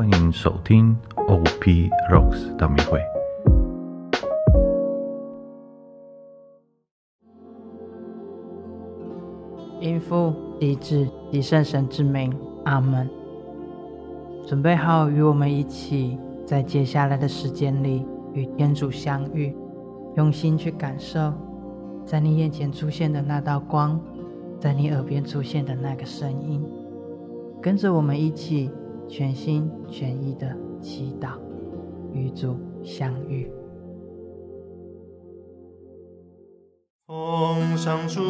欢迎收听 OP Rocks 大迷会。因父、及子、及圣神之名，阿门。准备好与我们一起，在接下来的时间里与天主相遇，用心去感受，在你眼前出现的那道光，在你耳边出现的那个声音，跟着我们一起全心全意的祈祷，与主相遇。奉上主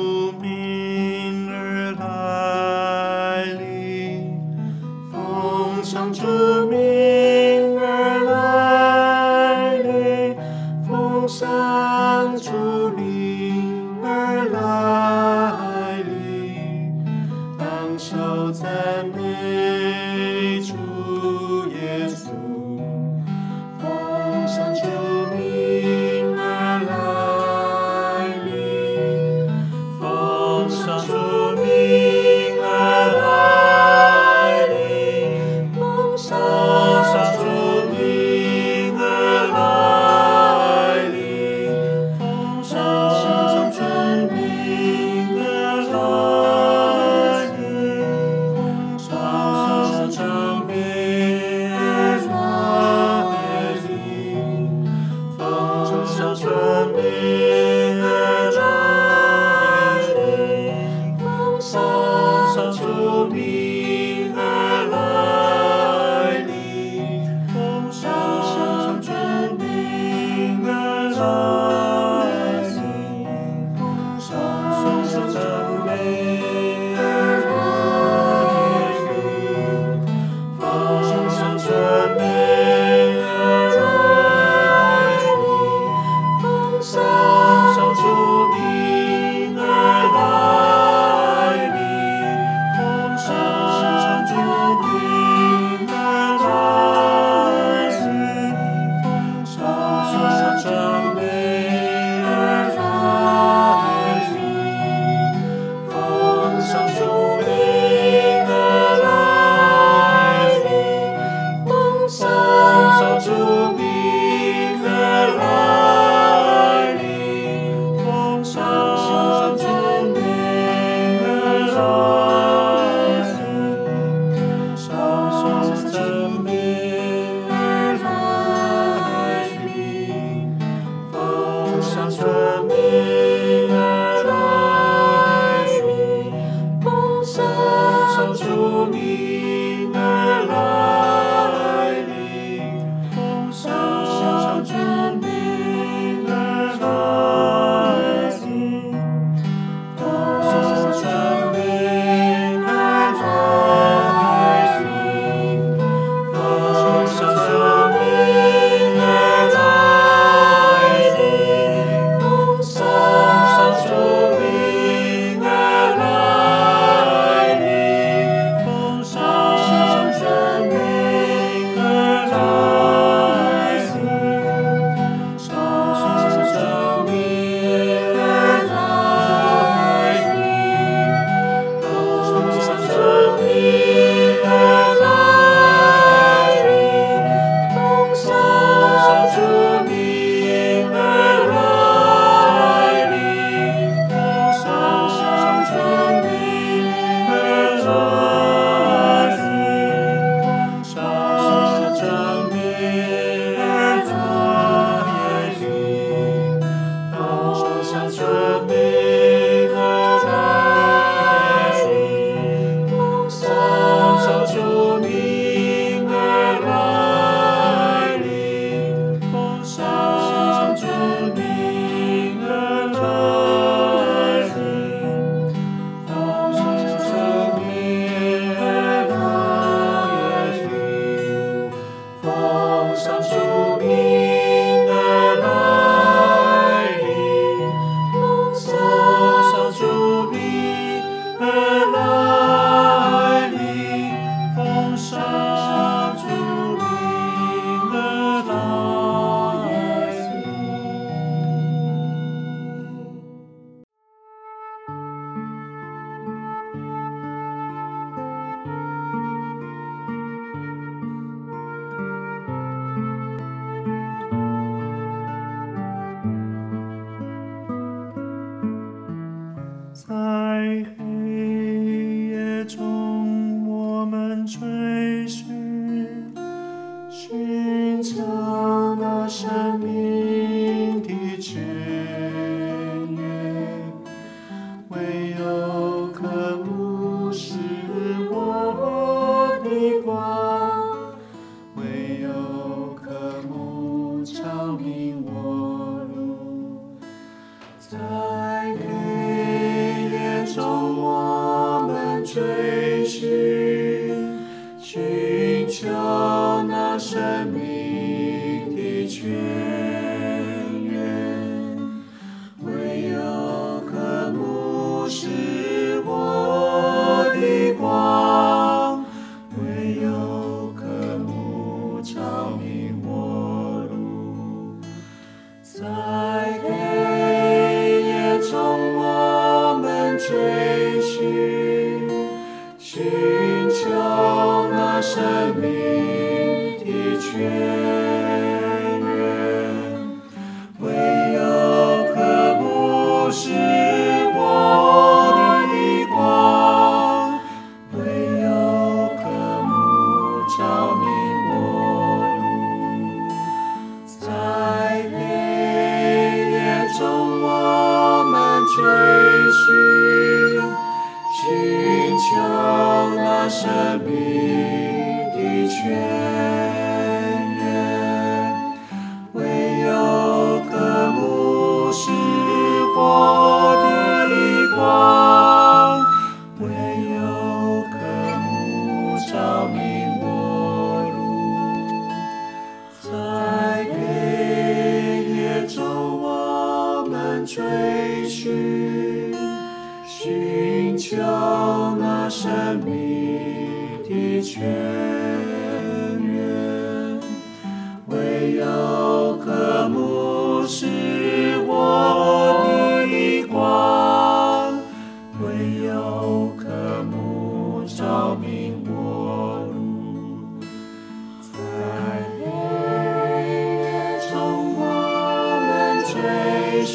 名而来临，奉上主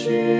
she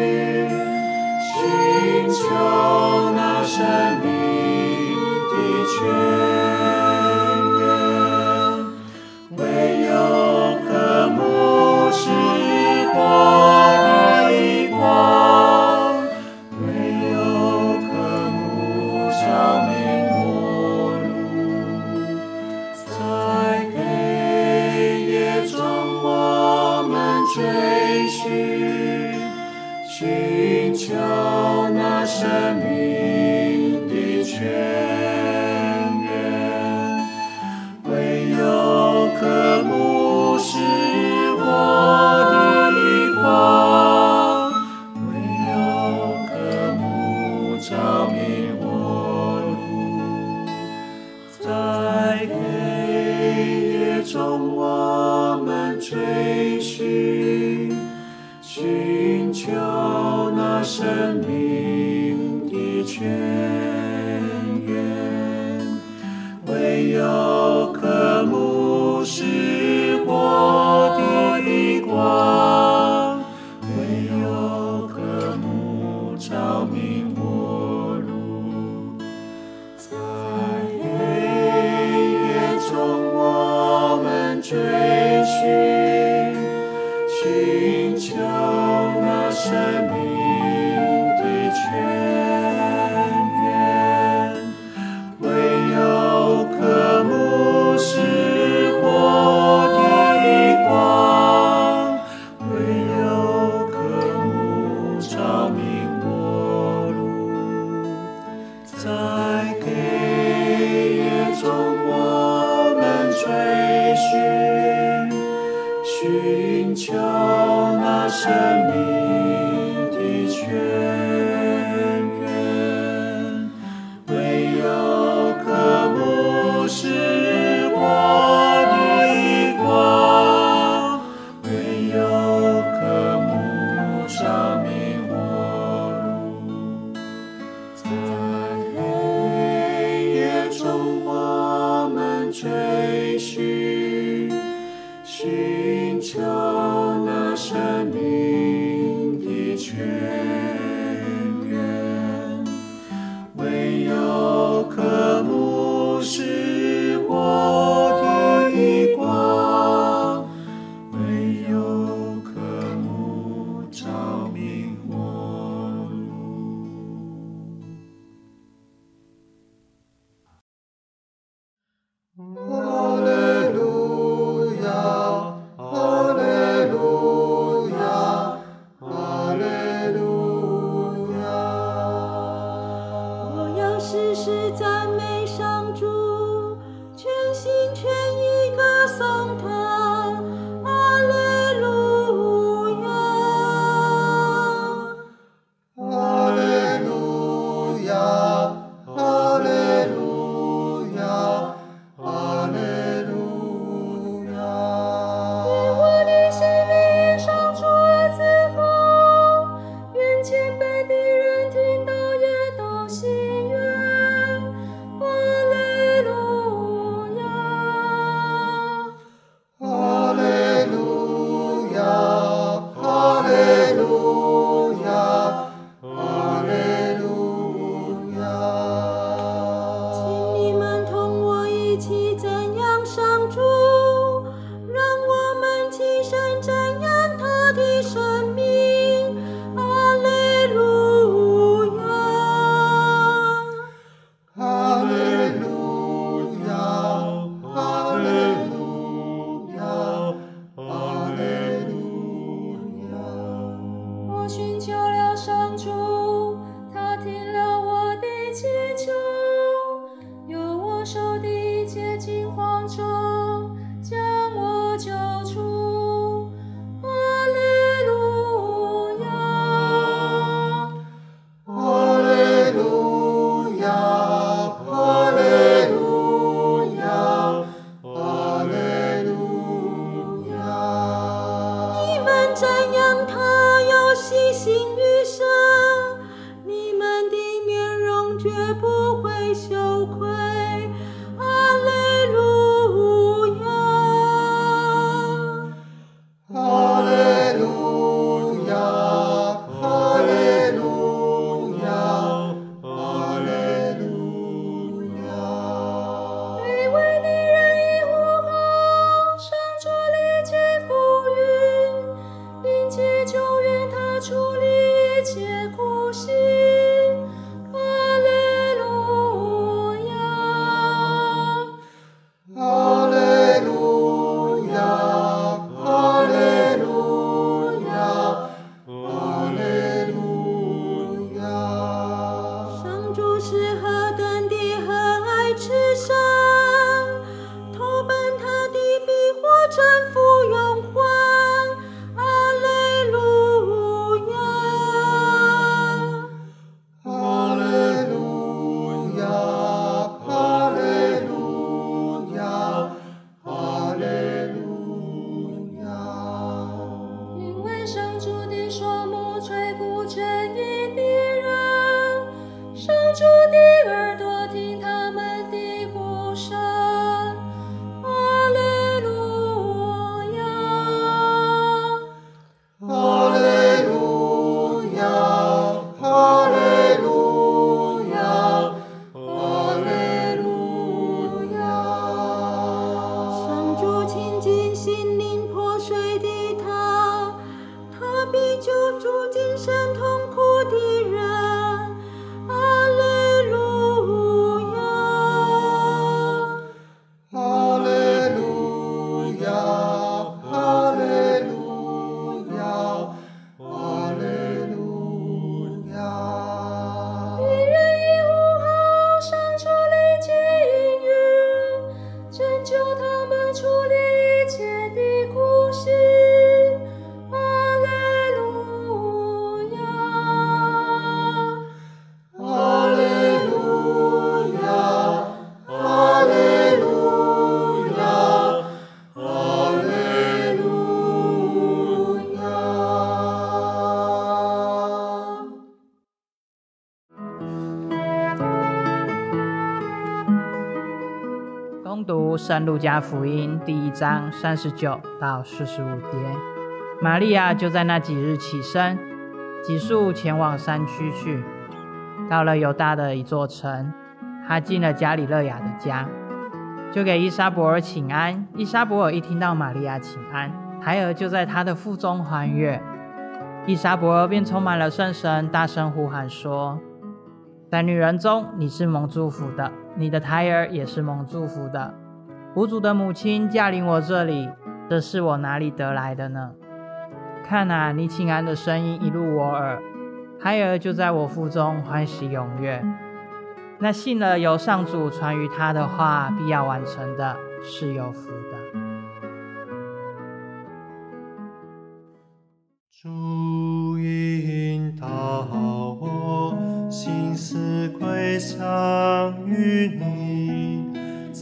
必救助今生痛苦的人。圣路加福音》第一章三十九到四十五节。玛利亚就在那几日起身，急速前往山区去。到了犹大的一座城，她进了加里勒雅的家，就给伊莎伯尔请安。伊莎伯尔一听到玛利亚请安，孩儿就在她的腹中欢悦。伊莎伯尔便充满了圣神，大声呼喊说：“在女人中，你是蒙祝福的，你的胎儿也是蒙祝福的。无主的母亲驾临我这里，这是我哪里得来的呢？看啊，你请安的声音一入我耳，孩儿就在我腹中欢喜踊跃。那信了由上主传于他的话必要完成的，是有福的。主引导我，心思归向于你，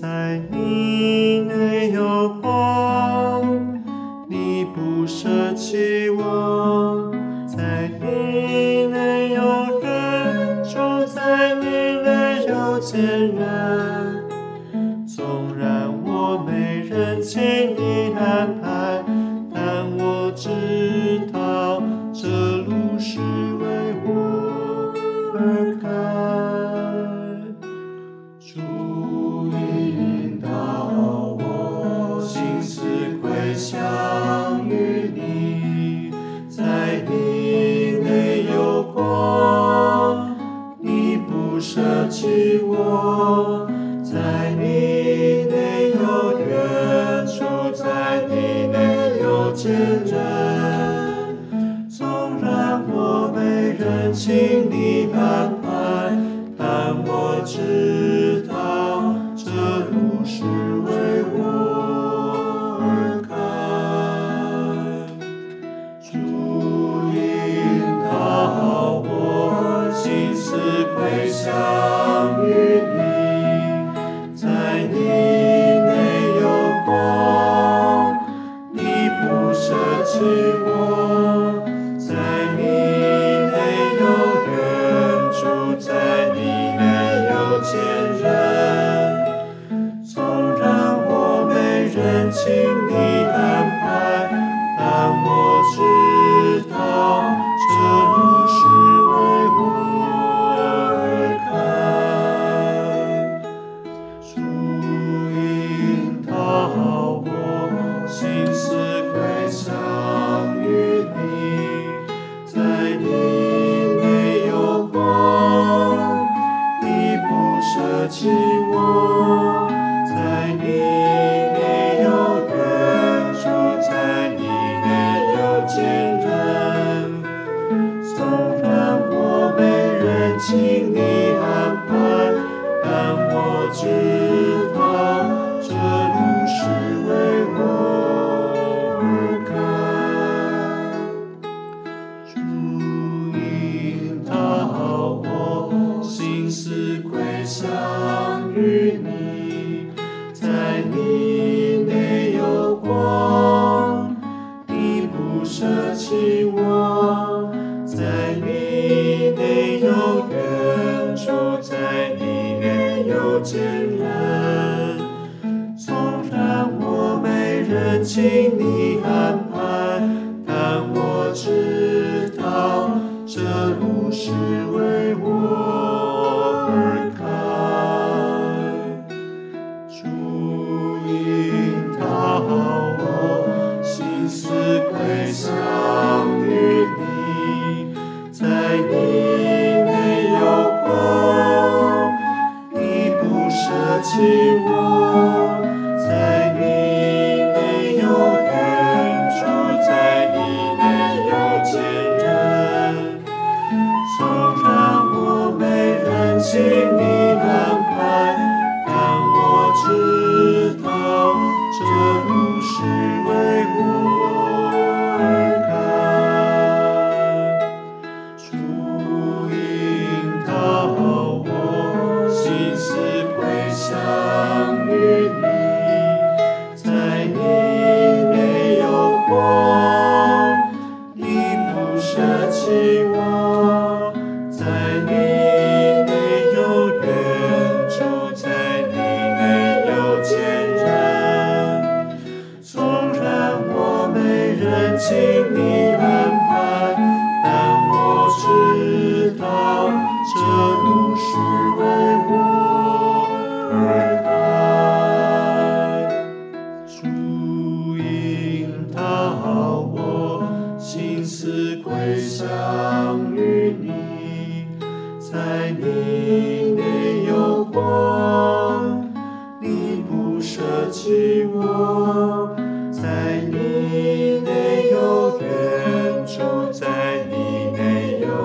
在你内有光，你不舍弃我，在你内有人，住在你内有坚人。纵然我没人请你安排，想与你。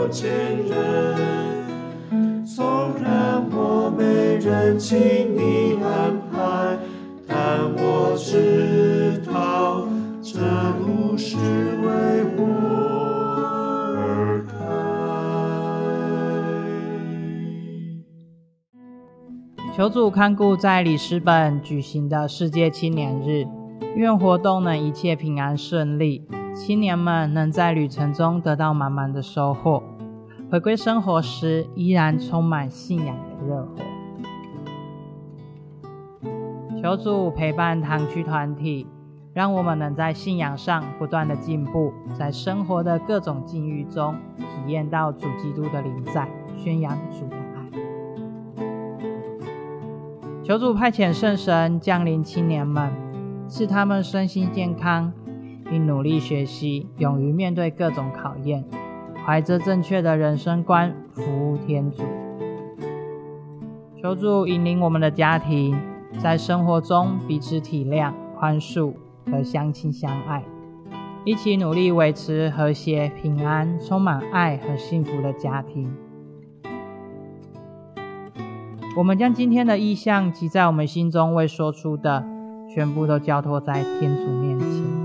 内有坚韧。纵然我没人请你安排，但我知道这路是为我而开。求主看顾在里斯本举行的世界青年日，愿活动能一切平安顺利，青年们能在旅程中得到满满的收获，回归生活时依然充满信仰的热火。求主陪伴堂区团体，让我们能在信仰上不断的进步，在生活的各种境遇中体验到主基督的临在，宣扬主的爱。求主派遣圣神降临青年们，赐他们身心健康，并努力学习，勇于面对各种考验，怀着正确的人生观服务天主。求主引领我们的家庭，在生活中彼此体谅、宽恕和相亲相爱，一起努力维持和谐、平安、充满爱和幸福的家庭。我们将今天的意向及在我们心中未说出的，全部都交托在天主面前。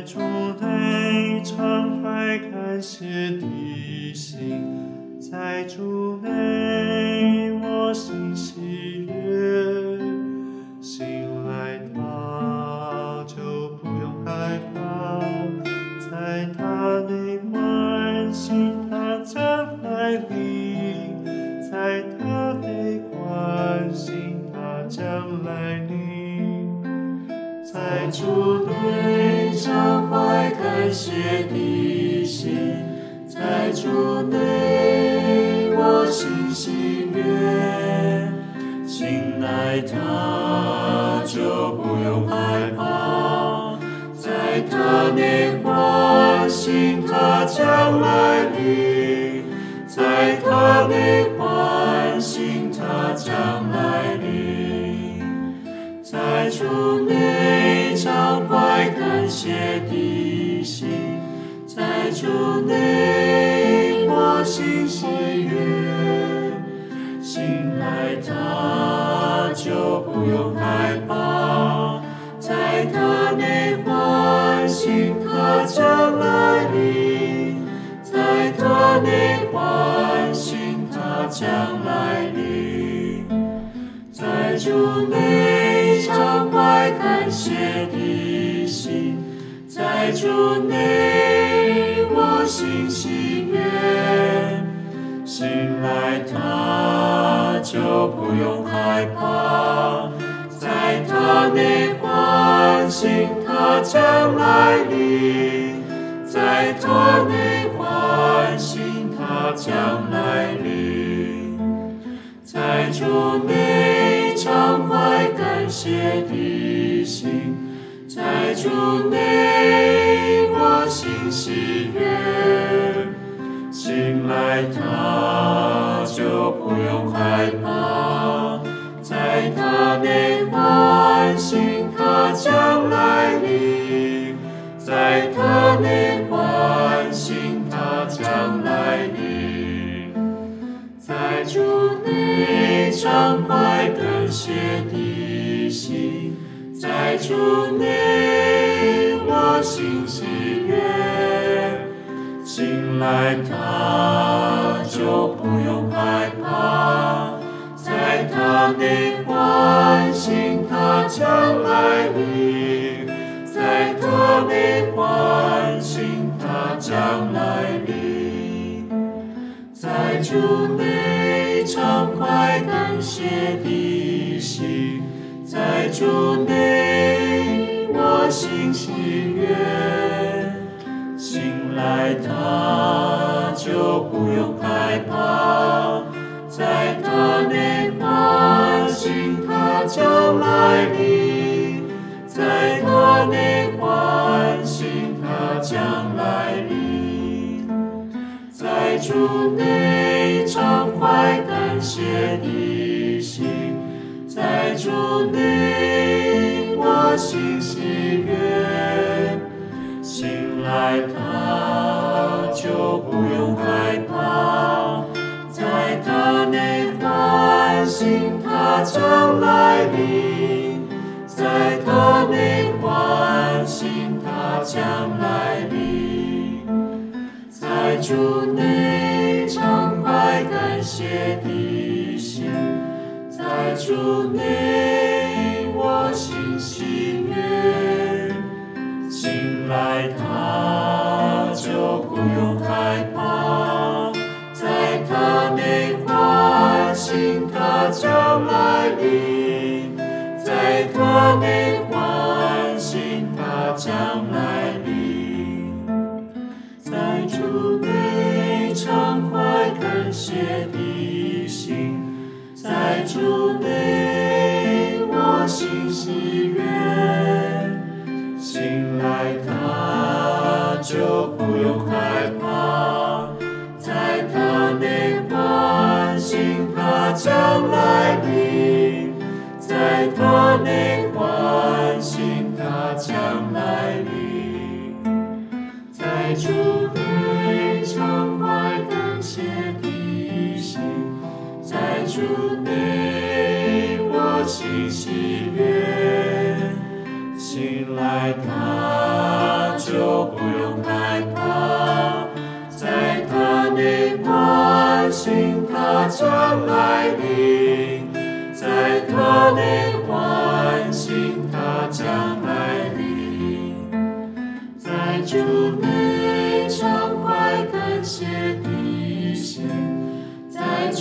在主内常怀感谢的心，在主内谢的心，在主内我心喜悦，醒来他就不用害怕，在他内关心他将来临，在他内关心他将来临。在主内常怀感谢的心，在主内我心喜悦，醒来他就不用害怕，在他内关心他将来临，在他内关心他将来临。在主内常怀感谢的心，在主内我心喜悦，醒来他就不用害怕，在他内关心他将来临，在他内关心他将来临。在主内常怀感谢的心，在主来他就不用害怕，在他的关心他将来临，在他的关心他将来临。在主内畅快感谢的心，在主主内常怀感谢的心，在主内我心喜悦，醒来他就不用害怕，在他内唤醒他将来临，在他内唤醒他将来临。在主内在主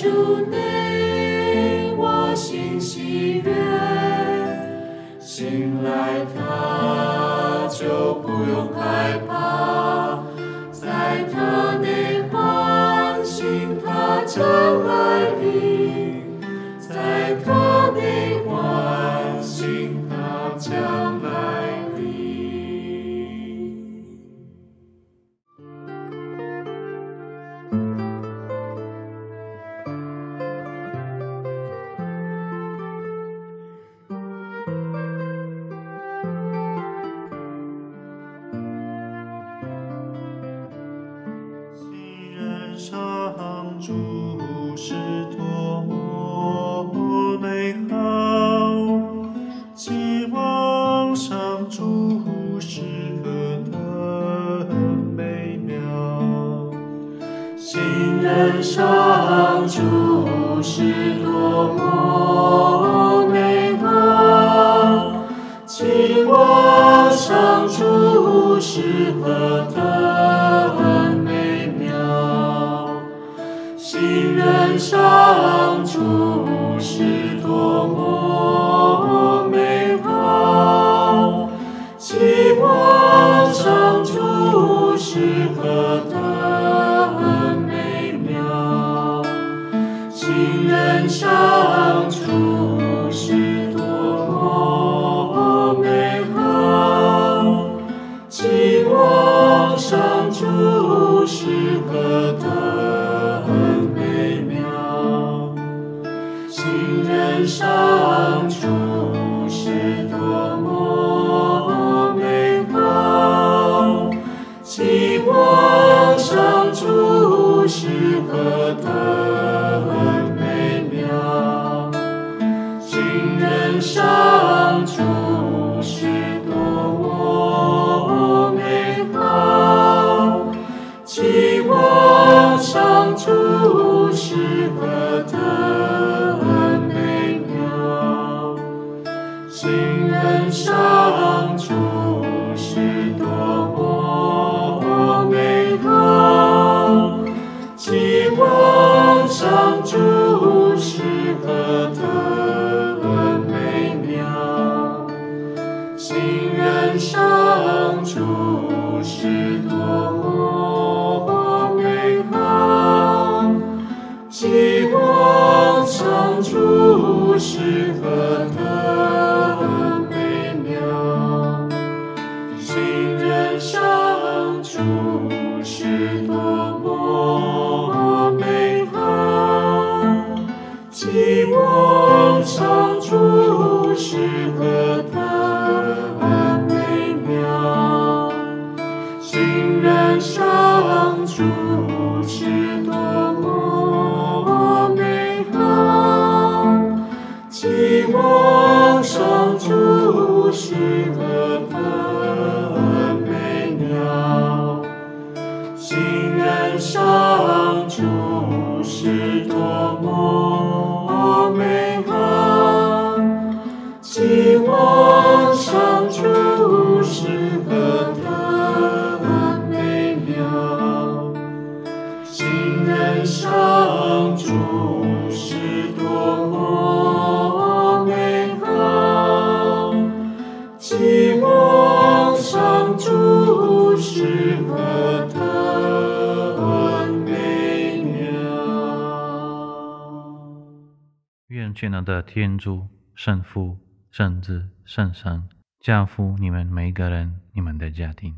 主，你我心喜悦，醒来他就不用害怕。she 的天主、圣父、圣子、圣神，教父，你们每一个人，你们的家庭。